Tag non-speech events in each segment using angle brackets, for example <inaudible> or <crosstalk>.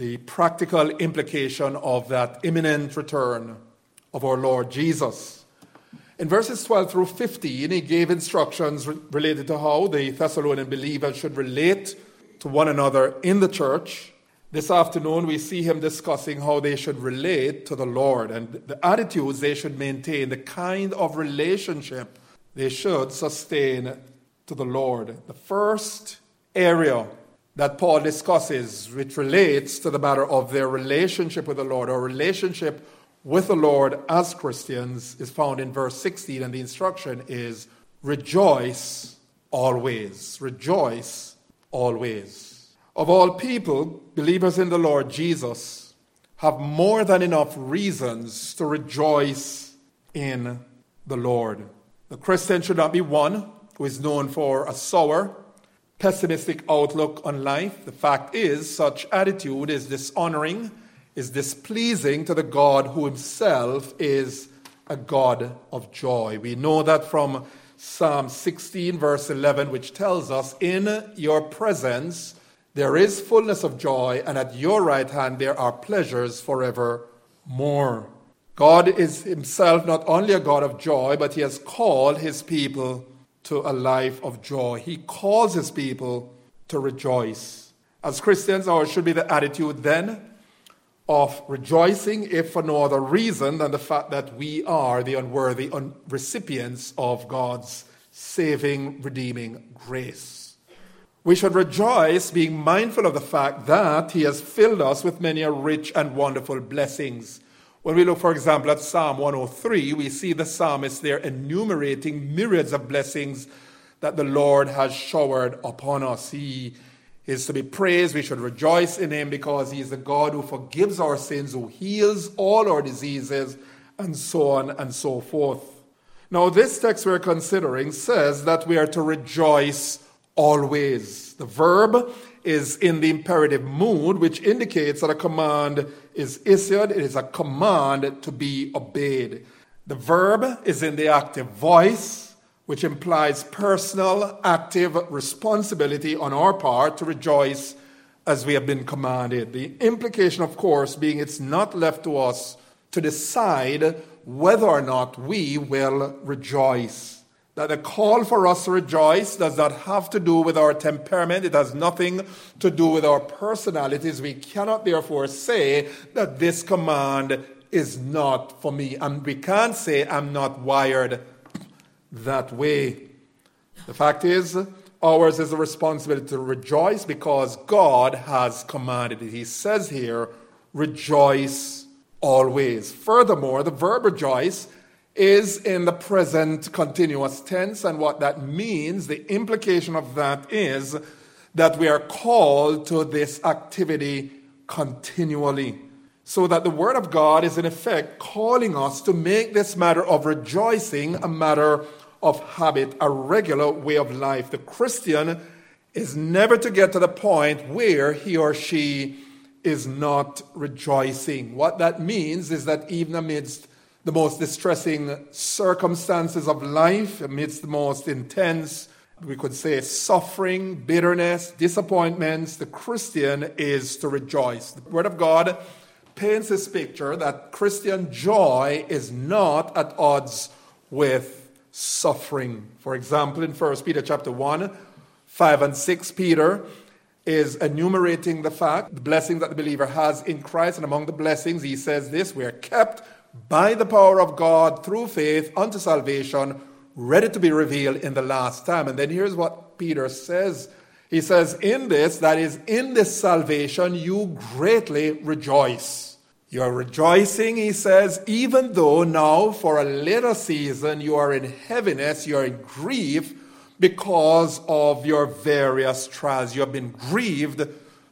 the practical implication of that imminent return of our Lord Jesus. In verses 12 through 15, he gave instructions related to how the Thessalonian believers should relate to one another in the church. This afternoon, we see him discussing how they should relate to the Lord and the attitudes they should maintain, the kind of relationship they should sustain to the Lord. The first area that Paul discusses, which relates to the matter of their relationship with the Lord or relationship with the Lord as Christians is found in verse 16, and the instruction is rejoice always. Rejoice always. Of all people, believers in the Lord Jesus have more than enough reasons to rejoice in the Lord. The Christian should not be one who is known for a sour, pessimistic outlook on life. The fact is, such attitude is dishonoring is displeasing to the God who himself is a God of joy. We know that from Psalm 16, verse 11, which tells us, In your presence there is fullness of joy, and at your right hand there are pleasures forevermore. God is himself not only a God of joy, but he has called his people to a life of joy. He calls his people to rejoice. As Christians, ours should be the attitude then of rejoicing, if for no other reason than the fact that we are the unworthy un- recipients of God's saving, redeeming grace. We should rejoice, being mindful of the fact that He has filled us with many rich and wonderful blessings. When we look, for example, at Psalm 103, we see the psalmist there enumerating myriads of blessings that the Lord has showered upon us. He is to be praised. We should rejoice in him because he is the God who forgives our sins, who heals all our diseases, and so on and so forth. Now, this text we're considering says that we are to rejoice always. The verb is in the imperative mood, which indicates that a command is issued. It is a command to be obeyed. The verb is in the active voice which implies personal, active responsibility on our part to rejoice as we have been commanded. The implication, of course, being it's not left to us to decide whether or not we will rejoice. That the call for us to rejoice does not have to do with our temperament. It has nothing to do with our personalities. We cannot therefore say that this command is not for me. And we can't say I'm not wired that way. The fact is, ours is a responsibility to rejoice because God has commanded it. He says here, rejoice always. Furthermore, the verb rejoice is in the present continuous tense, and what that means, the implication of that is that we are called to this activity continually. So that the Word of God is in effect calling us to make this matter of rejoicing a matter of habit, a regular way of life. The Christian is never to get to the point where he or she is not rejoicing. What that means is that even amidst the most distressing circumstances of life, amidst the most intense, we could say, suffering, bitterness, disappointments, the Christian is to rejoice. The Word of God paints this picture that Christian joy is not at odds with suffering. For example, in 1 Peter chapter 1, 5 and 6, Peter is enumerating the fact, the blessing that the believer has in Christ. And among the blessings, he says this we are kept by the power of God through faith unto salvation, ready to be revealed in the last time. And then here's what Peter says. He says, In this, that is, in this salvation, you greatly rejoice you are rejoicing, he says, even though now for a little season you are in heaviness, you are in grief because of your various trials. You have been grieved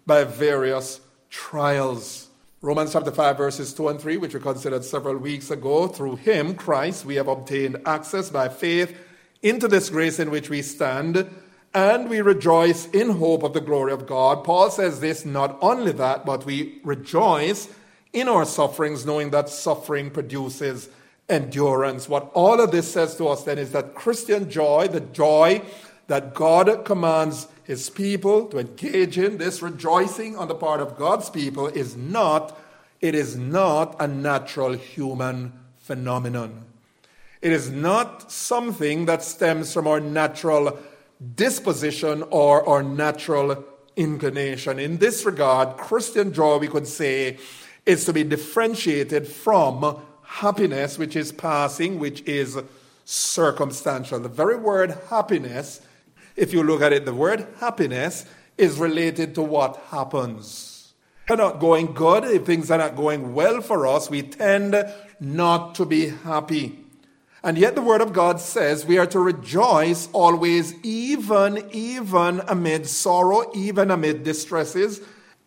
by various trials. Romans chapter 5, verses 2 and 3, which we considered several weeks ago, through him, Christ, we have obtained access by faith into this grace in which we stand, and we rejoice in hope of the glory of God. Paul says this not only that, but we rejoice in our sufferings, knowing that suffering produces endurance. What all of this says to us then is that Christian joy, the joy that God commands his people, to engage in this rejoicing on the part of God's people is not, it is not a natural human phenomenon. It is not something that stems from our natural disposition or our natural inclination. In this regard, Christian joy, we could say, is to be differentiated from happiness, which is passing, which is circumstantial. The very word happiness if you look at it, the word happiness is related to what happens. If are not going good, if things are not going well for us, we tend not to be happy. And yet the word of God says we are to rejoice always, even, even amid sorrow, even amid distresses.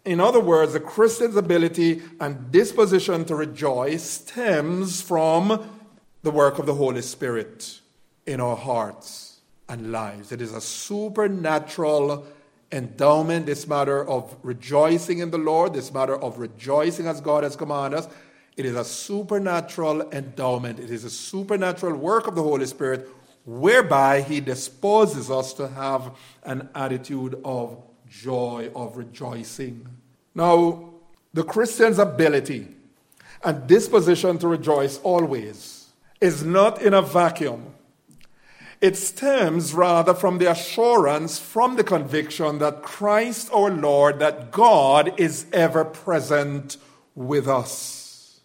In other words, the Christian's ability and disposition to rejoice stems from the work of the Holy Spirit in our hearts and lives. It is a supernatural endowment, this matter of rejoicing in the Lord, this matter of rejoicing as God has commanded us. It is a supernatural endowment. It is a supernatural work of the Holy Spirit whereby He disposes us to have an attitude of joy, of rejoicing. Now, the Christian's ability and disposition to rejoice always is not in a vacuum. It stems rather from the assurance, from the conviction that Christ our Lord, that God is ever present with us,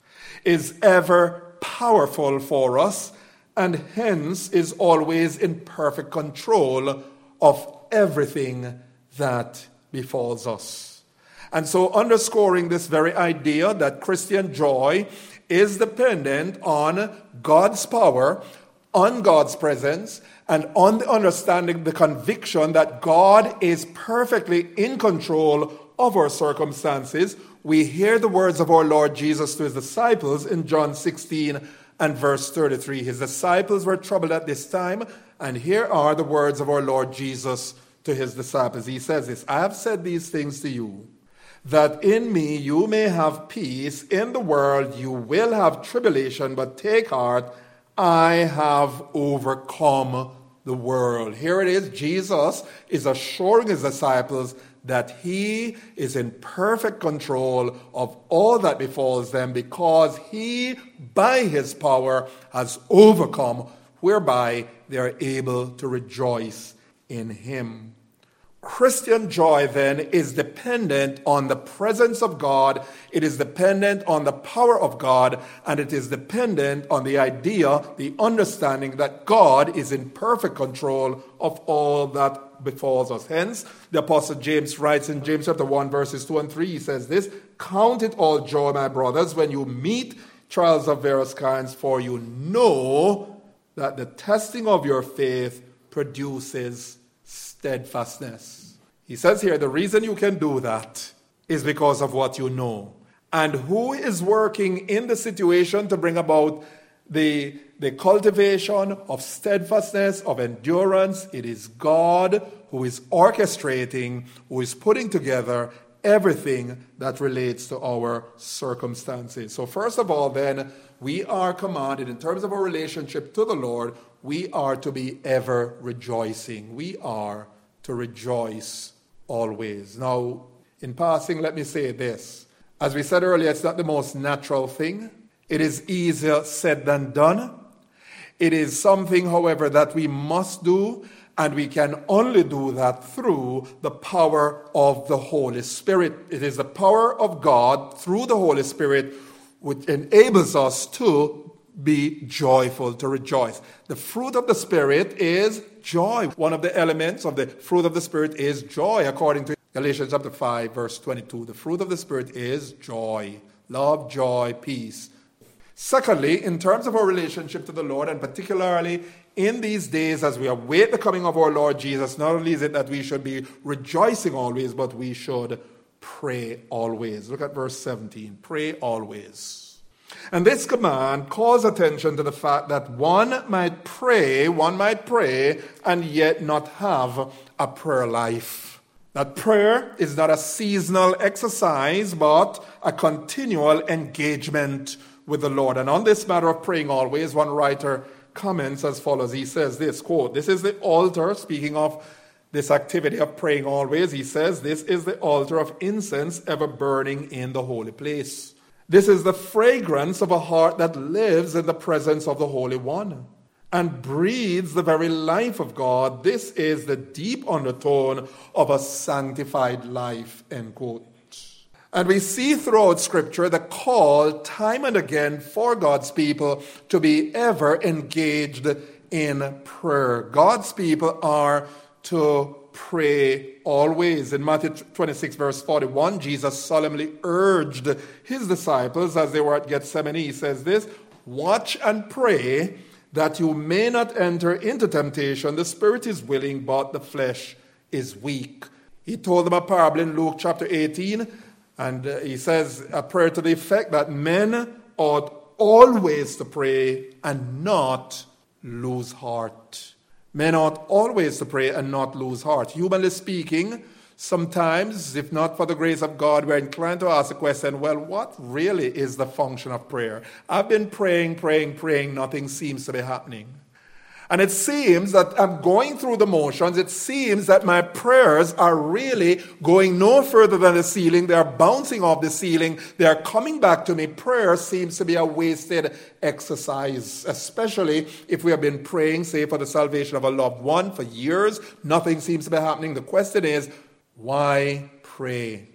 is ever powerful for us, and hence is always in perfect control of everything that befalls us. And so, underscoring this very idea that Christian joy is dependent on God's power on God's presence and on the understanding, the conviction that God is perfectly in control of our circumstances, we hear the words of our Lord Jesus to his disciples in John 16 and verse 33. His disciples were troubled at this time, and here are the words of our Lord Jesus to his disciples. He says this I have said these things to you, that in me you may have peace. In the world you will have tribulation, but take heart. I have overcome the world. Here it is. Jesus is assuring his disciples that he is in perfect control of all that befalls them because he, by his power, has overcome, whereby they are able to rejoice in him. Christian joy then is dependent on the presence of God, it is dependent on the power of God, and it is dependent on the idea, the understanding that God is in perfect control of all that befalls us. Hence, the Apostle James writes in James chapter 1, verses 2 and 3, he says this Count it all joy, my brothers, when you meet trials of various kinds, for you know that the testing of your faith produces steadfastness. He says here the reason you can do that is because of what you know. And who is working in the situation to bring about the, the cultivation of steadfastness, of endurance? It is God who is orchestrating, who is putting together everything that relates to our circumstances. So, first of all, then, we are commanded in terms of our relationship to the Lord, we are to be ever rejoicing. We are to rejoice always. Now, in passing, let me say this. As we said earlier, it's not the most natural thing. It is easier said than done. It is something, however, that we must do, and we can only do that through the power of the Holy Spirit. It is the power of God through the Holy Spirit which enables us to be joyful, to rejoice. The fruit of the Spirit is joy. One of the elements of the fruit of the Spirit is joy, according to Galatians chapter 5, verse 22. The fruit of the Spirit is joy, love, joy, peace. Secondly, in terms of our relationship to the Lord, and particularly in these days as we await the coming of our Lord Jesus, not only is it that we should be rejoicing always, but we should pray always. Look at verse 17. Pray always. And this command calls attention to the fact that one might pray, one might pray, and yet not have a prayer life. That prayer is not a seasonal exercise, but a continual engagement with the Lord. And on this matter of praying always, one writer comments as follows. He says this quote, This is the altar, speaking of this activity of praying always, he says, this is the altar of incense ever burning in the holy place. This is the fragrance of a heart that lives in the presence of the Holy One and breathes the very life of God. This is the deep undertone of a sanctified life, end quote. And we see throughout Scripture the call, time and again, for God's people to be ever engaged in prayer. God's people are to pray always. In Matthew 26, verse 41, Jesus solemnly urged his disciples as they were at Gethsemane. He says this Watch and pray that you may not enter into temptation. The spirit is willing, but the flesh is weak. He told them a parable in Luke chapter 18, and uh, he says a prayer to the effect that men ought always to pray and not lose heart. Men ought always to pray and not lose heart. Humanly speaking, sometimes, if not for the grace of God, we're inclined to ask the question well, what really is the function of prayer? I've been praying, praying, praying, nothing seems to be happening. And it seems that I'm going through the motions. It seems that my prayers are really going no further than the ceiling. They are bouncing off the ceiling. They are coming back to me. Prayer seems to be a wasted exercise, especially if we have been praying, say, for the salvation of a loved one for years. Nothing seems to be happening. The question is, why pray?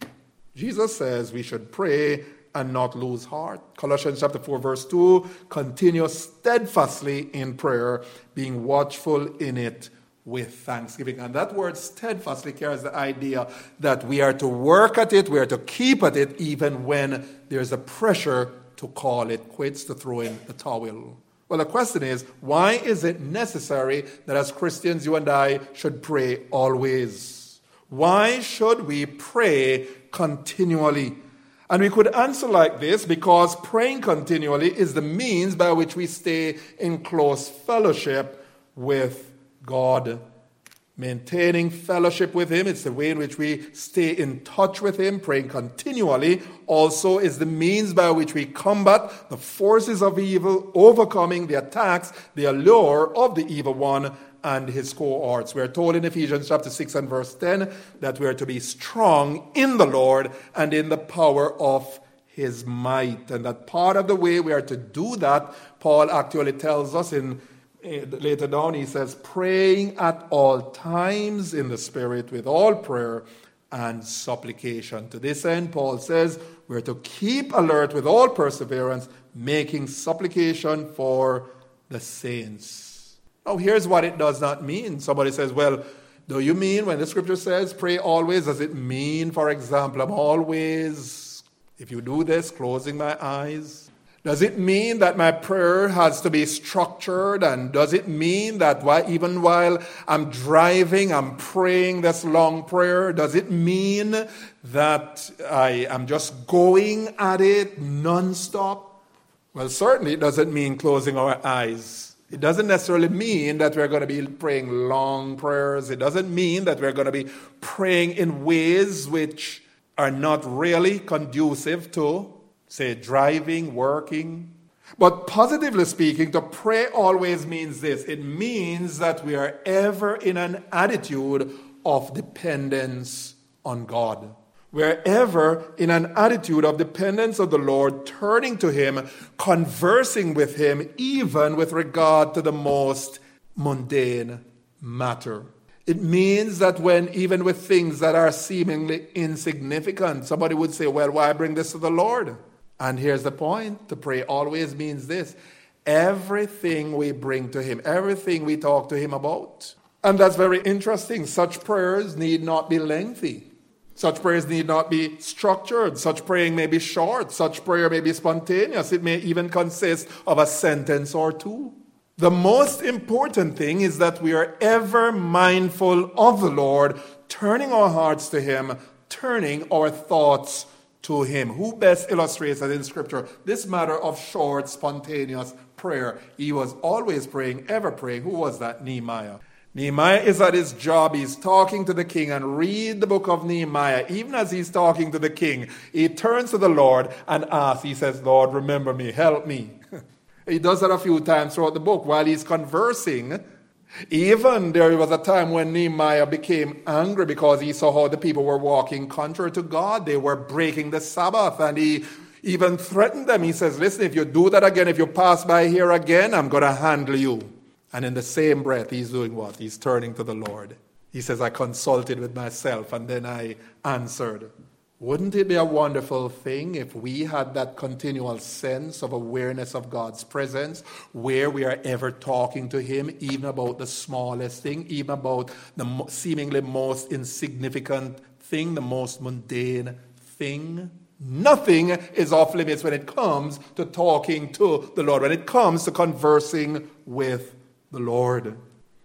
Jesus says we should pray and not lose heart. Colossians chapter 4, verse 2 continue steadfastly in prayer, being watchful in it with thanksgiving. And that word steadfastly carries the idea that we are to work at it, we are to keep at it, even when there's a pressure to call it quits, to throw in the towel. Well, the question is why is it necessary that as Christians, you and I should pray always? Why should we pray continually? And we could answer like this because praying continually is the means by which we stay in close fellowship with God. Maintaining fellowship with Him, it's the way in which we stay in touch with Him. Praying continually also is the means by which we combat the forces of evil, overcoming the attacks, the allure of the evil one, and his cohorts. We are told in Ephesians chapter 6 and verse 10 that we are to be strong in the Lord and in the power of his might. And that part of the way we are to do that, Paul actually tells us in Uh, later down, he says, praying at all times in the Spirit with all prayer and supplication. To this end, Paul says, we're to keep alert with all perseverance, making supplication for the saints. Now, here's what it does not mean. Somebody says, well, do you mean when the scripture says pray always, does it mean, for example, I'm always, if you do this, closing my eyes? Does it mean that my prayer has to be structured? And does it mean that why, even while I'm driving, I'm praying this long prayer? Does it mean that I am just going at it nonstop? Well, certainly it doesn't mean closing our eyes. It doesn't necessarily mean that we're going to be praying long prayers. It doesn't mean that we're going to be praying in ways which are not really conducive to, say, driving, working. But positively speaking, to pray always means this it means that we are ever in an attitude of dependence on God wherever in an attitude of dependence of the Lord, turning to Him, conversing with Him, even with regard to the most mundane matter. It means that when, even with things that are seemingly insignificant, somebody would say, Well, why bring this to the Lord? And here's the point to pray always means this everything we bring to Him, everything we talk to Him about. And that's very interesting. Such prayers need not be lengthy. Such prayers need not be structured. Such praying may be short. Such prayer may be spontaneous. It may even consist of a sentence or two. The most important thing is that we are ever mindful of the Lord, turning our hearts to Him, turning our thoughts to Him. Who best illustrates that in Scripture? This matter of short, spontaneous prayer. He was always praying, ever praying. Who was that? Nehemiah. Nehemiah is at his job. He's talking to the king and read the book of Nehemiah. Even as he's talking to the king, he turns to the Lord and asks, he says, Lord, remember me, help me. <laughs> he does that a few times throughout the book while he's conversing. Even there was a time when Nehemiah became angry because he saw how the people were walking contrary to God. They were breaking the Sabbath, and he even threatened them. He says, Listen, if you do that again, if you pass by here again, I'm going to handle you. And in the same breath, he's doing what? He's turning to the Lord. He says, I consulted with myself and then I answered. Wouldn't it be a wonderful thing if we had that continual sense of awareness of God's presence where we are ever talking to Him, even about the smallest thing, even about the seemingly most insignificant thing, the most mundane thing? Nothing is off limits when it comes to talking to the Lord, when it comes to conversing with the Lord.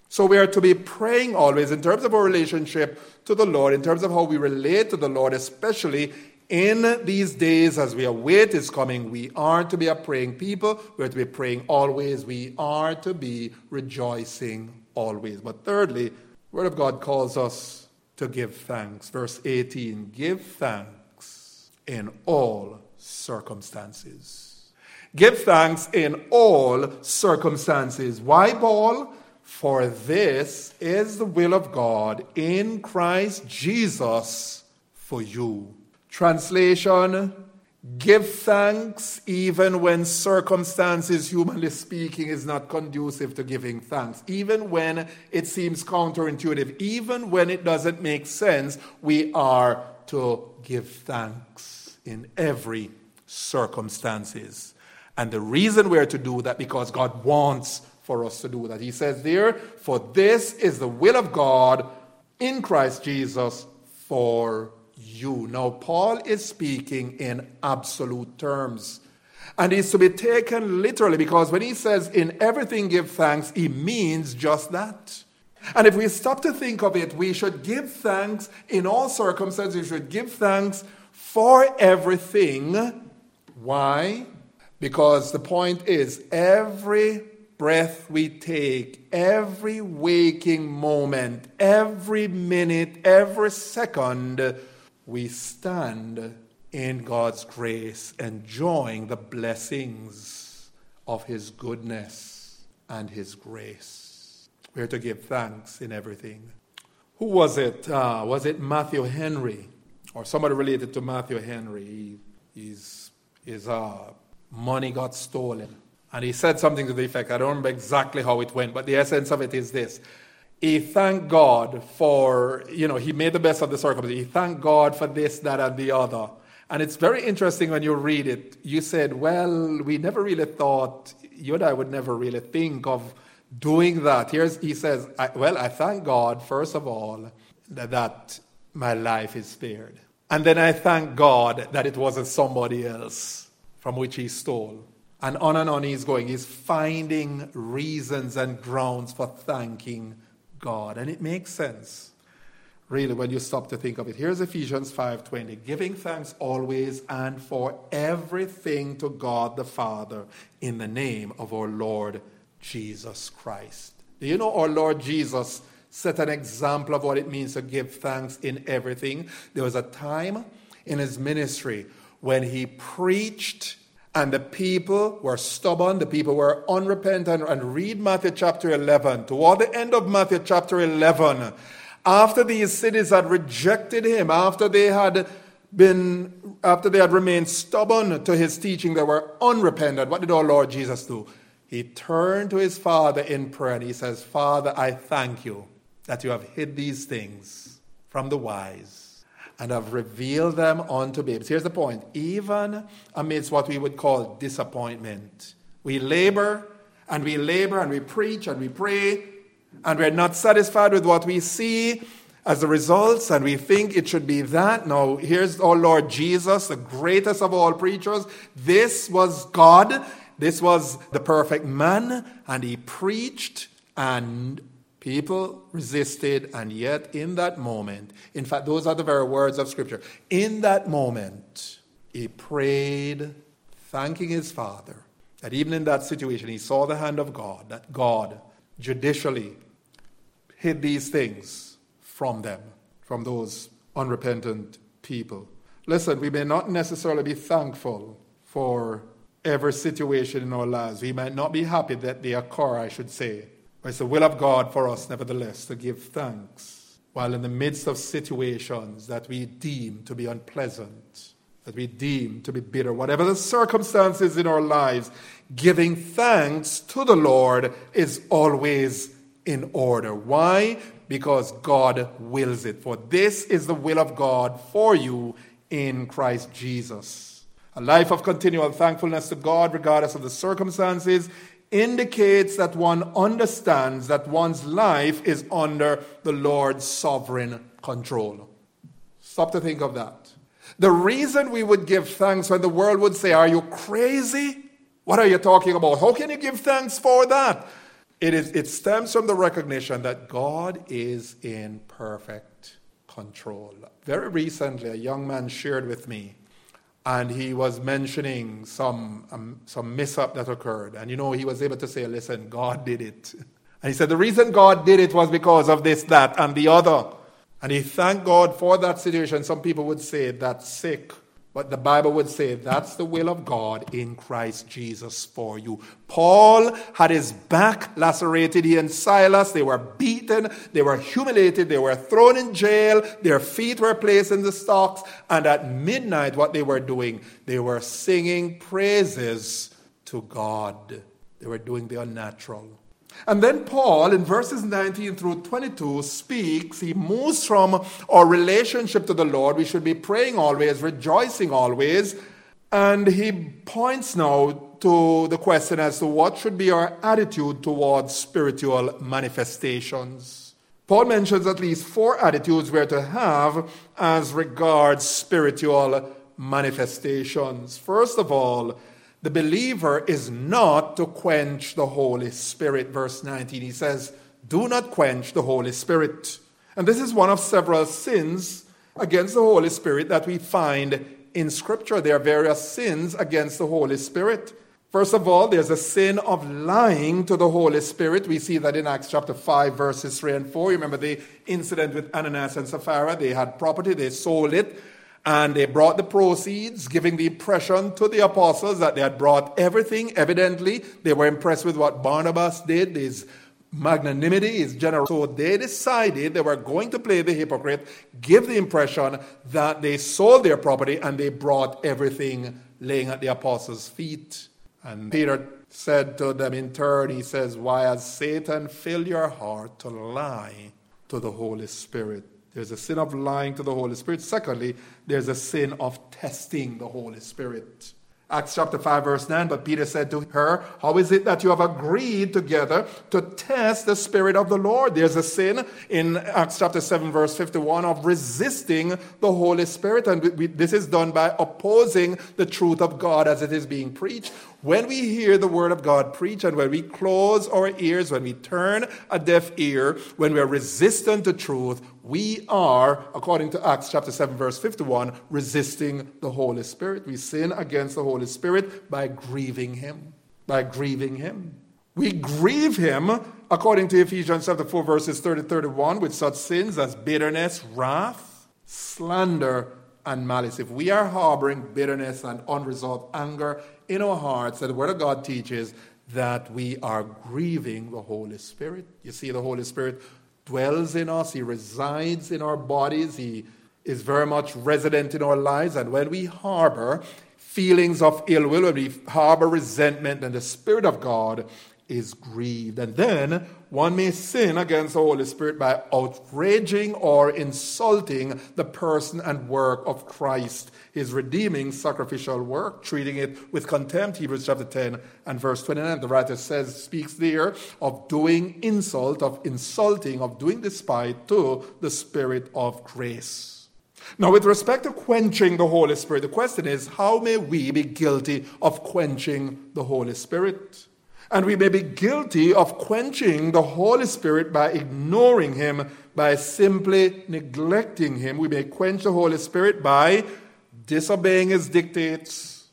So we are to be praying always in terms of our relationship to the Lord, in terms of how we relate to the Lord, especially in these days as we await His coming. We are to be a praying people. We are to be praying always. We are to be rejoicing always. But thirdly, Word of God calls us to give thanks. Verse 18 Give thanks in all circumstances. Give thanks in all circumstances. Why, Paul? For this is the will of God in Christ Jesus for you. Translation Give thanks even when circumstances, humanly speaking, is not conducive to giving thanks. Even when it seems counterintuitive, even when it doesn't make sense, we are to give thanks in every circumstances. And the reason we're to do that because God wants for us to do that. He says there, For this is the will of God in Christ Jesus for you. Now, Paul is speaking in absolute terms. And he's to be taken literally because when he says, In everything give thanks, he means just that. And if we stop to think of it, we should give thanks in all circumstances. We should give thanks for everything. Why? Because the point is, every breath we take, every waking moment, every minute, every second, we stand in God's grace, enjoying the blessings of His goodness and His grace. We're to give thanks in everything. Who was it? Uh, was it Matthew Henry? Or somebody related to Matthew Henry? He, his his uh, money got stolen and he said something to the effect, I don't remember exactly how it went, but the essence of it is this. He thanked God for, you know, he made the best of the circumstances. He thanked God for this, that, and the other. And it's very interesting when you read it. You said, well, we never really thought, you and I would never really think of doing that. Here's, he says, I, well, I thank God, first of all, that, that my life is spared. And then I thank God that it wasn't somebody else from which he stole. And on and on he's going. He's finding reasons and grounds for thanking God. And it makes sense, really, when you stop to think of it. Here's Ephesians 5.20. Giving thanks always and for everything to God the Father in the name of our Lord Jesus Christ. Do you know our Lord Jesus set an example of what it means to give thanks in everything? There was a time in his ministry when he preached and the people were stubborn, the people were unrepentant. And read Matthew chapter 11. Toward the end of Matthew chapter 11, after these cities had rejected him, after they had been, after they had remained stubborn to his teaching, they were unrepentant. What did our Lord Jesus do? He turned to his Father in prayer and he says, Father, I thank you that you have hid these things from the wise and have revealed them unto babes. Here's the point even amidst what we would call disappointment, we labor and we labor and we preach and we pray, and we're not satisfied with what we see as the results, and we think it should be that. Now, here's our Lord Jesus, the greatest of all preachers. This was God, this was the perfect man, and he preached and People resisted, and yet in that moment, in fact, those are the very words of Scripture. In that moment, he prayed, thanking his Father, that even in that situation, he saw the hand of God, that God judicially hid these things from them, from those unrepentant people. Listen, we may not necessarily be thankful for every situation in our lives. We might not be happy that they occur, I should say. It's the will of God for us, nevertheless, to give thanks while in the midst of situations that we deem to be unpleasant, that we deem to be bitter, whatever the circumstances in our lives, giving thanks to the Lord is always in order. Why? Because God wills it. For this is the will of God for you in Christ Jesus. A life of continual thankfulness to God, regardless of the circumstances, indicates that one understands that one's life is under the Lord's sovereign control. Stop to think of that. The reason we would give thanks when the world would say, Are you crazy? What are you talking about? How can you give thanks for that? It, is, it stems from the recognition that God is in perfect control. Very recently, a young man shared with me, and he was mentioning some, um, some mishap that occurred. And you know, he was able to say, Listen, God did it. <laughs> And he said, The reason God did it was because of this, that, and the other. And he thanked God for that situation. Some people would say that's sick. But the Bible would say that's the will of God in Christ Jesus for you. Paul had his back lacerated. He and Silas, they were beaten, they were humiliated, they were thrown in jail, their feet were placed in the stocks. And at midnight, what they were doing, they were singing praises to God. They were doing the unnatural. And then Paul, in verses 19 through 22, speaks, he moves from our relationship to the Lord. We should be praying always, rejoicing always. And he points now to the question as to what should be our attitude towards spiritual manifestations. Paul mentions at least four attitudes we're to have as regards spiritual manifestations. First of all, the believer is not to quench the Holy Spirit. Verse 19, he says, Do not quench the Holy Spirit. And this is one of several sins against the Holy Spirit that we find in Scripture. There are various sins against the Holy Spirit. First of all, there's a sin of lying to the Holy Spirit. We see that in Acts chapter 5, verses 3 and 4. You remember the incident with Ananias and Sapphira? They had property, they sold it, and they brought the proceeds, giving the impression to the apostles that they had brought everything. Evidently, they were impressed with what Barnabas did, his magnanimity, his generosity. So they decided they were going to play the hypocrite, give the impression that they sold their property and they brought everything laying at the apostles' feet. And Peter said to them in turn, he says, Why has Satan filled your heart to lie to the Holy Spirit? There's a sin of lying to the Holy Spirit. Secondly, there's a sin of testing the Holy Spirit. Acts chapter 5, verse 9. But Peter said to her, How is it that you have agreed together to test the Spirit of the Lord? There's a sin in Acts chapter 7, verse 51 of resisting the Holy Spirit. And we, this is done by opposing the truth of God as it is being preached. When we hear the word of God preached and when we close our ears, when we turn a deaf ear, when we're resistant to truth, we are, according to Acts chapter 7, verse 51, resisting the Holy Spirit. We sin against the Holy Spirit by grieving Him. By grieving Him. We grieve Him, according to Ephesians chapter 4, verses 30 31, with such sins as bitterness, wrath, slander, and malice. If we are harboring bitterness and unresolved anger in our hearts, that the Word of God teaches that we are grieving the Holy Spirit. You see, the Holy Spirit dwells in us, He resides in our bodies, He is very much resident in our lives. And when we harbor feelings of ill will, when we harbor resentment, then the Spirit of God is grieved. And then one may sin against the Holy Spirit by outraging or insulting the person and work of Christ, his redeeming sacrificial work, treating it with contempt. Hebrews chapter 10 and verse 29. The writer says, speaks there of doing insult, of insulting, of doing despite to the Spirit of grace. Now, with respect to quenching the Holy Spirit, the question is how may we be guilty of quenching the Holy Spirit? And we may be guilty of quenching the Holy Spirit by ignoring Him, by simply neglecting Him. We may quench the Holy Spirit by disobeying His dictates,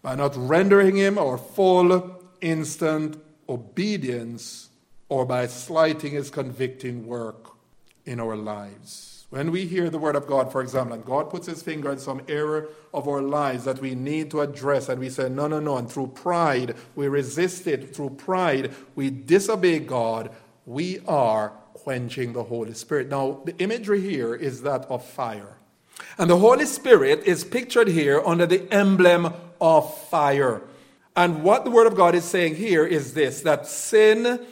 by not rendering Him our full, instant obedience, or by slighting His convicting work in our lives. When we hear the word of God, for example, and God puts his finger on some area of our lives that we need to address, and we say, no, no, no, and through pride, we resist it, through pride, we disobey God, we are quenching the Holy Spirit. Now, the imagery here is that of fire. And the Holy Spirit is pictured here under the emblem of fire. And what the Word of God is saying here is this that sin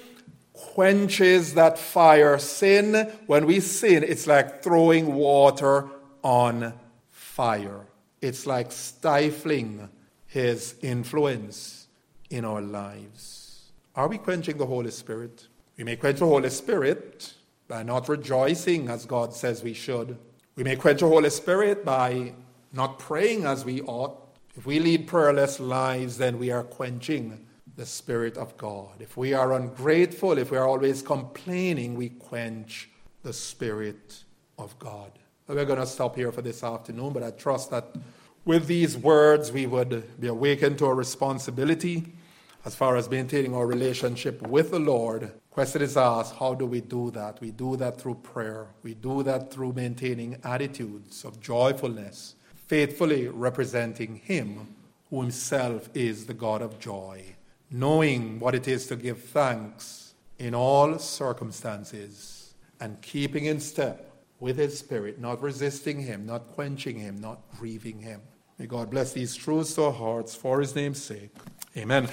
quenches that fire. Sin, when we sin, it's like throwing water on fire. It's like stifling His influence in our lives. Are we quenching the Holy Spirit? We may quench the Holy Spirit by not rejoicing as God says we should. We may quench the Holy Spirit by not praying as we ought. If we lead prayerless lives, then we are quenching the Spirit of God. If we are ungrateful, if we are always complaining, we quench the Spirit of God. We're going to stop here for this afternoon, but I trust that with these words we would be awakened to our responsibility as far as maintaining our relationship with the Lord. Question is asked, how do we do that? We do that through prayer. We do that through maintaining attitudes of joyfulness, faithfully representing Him who Himself is the God of joy knowing what it is to give thanks in all circumstances, and keeping in step with His Spirit, not resisting Him, not quenching Him, not grieving Him. May God bless these truths to our hearts for His name's sake. Amen.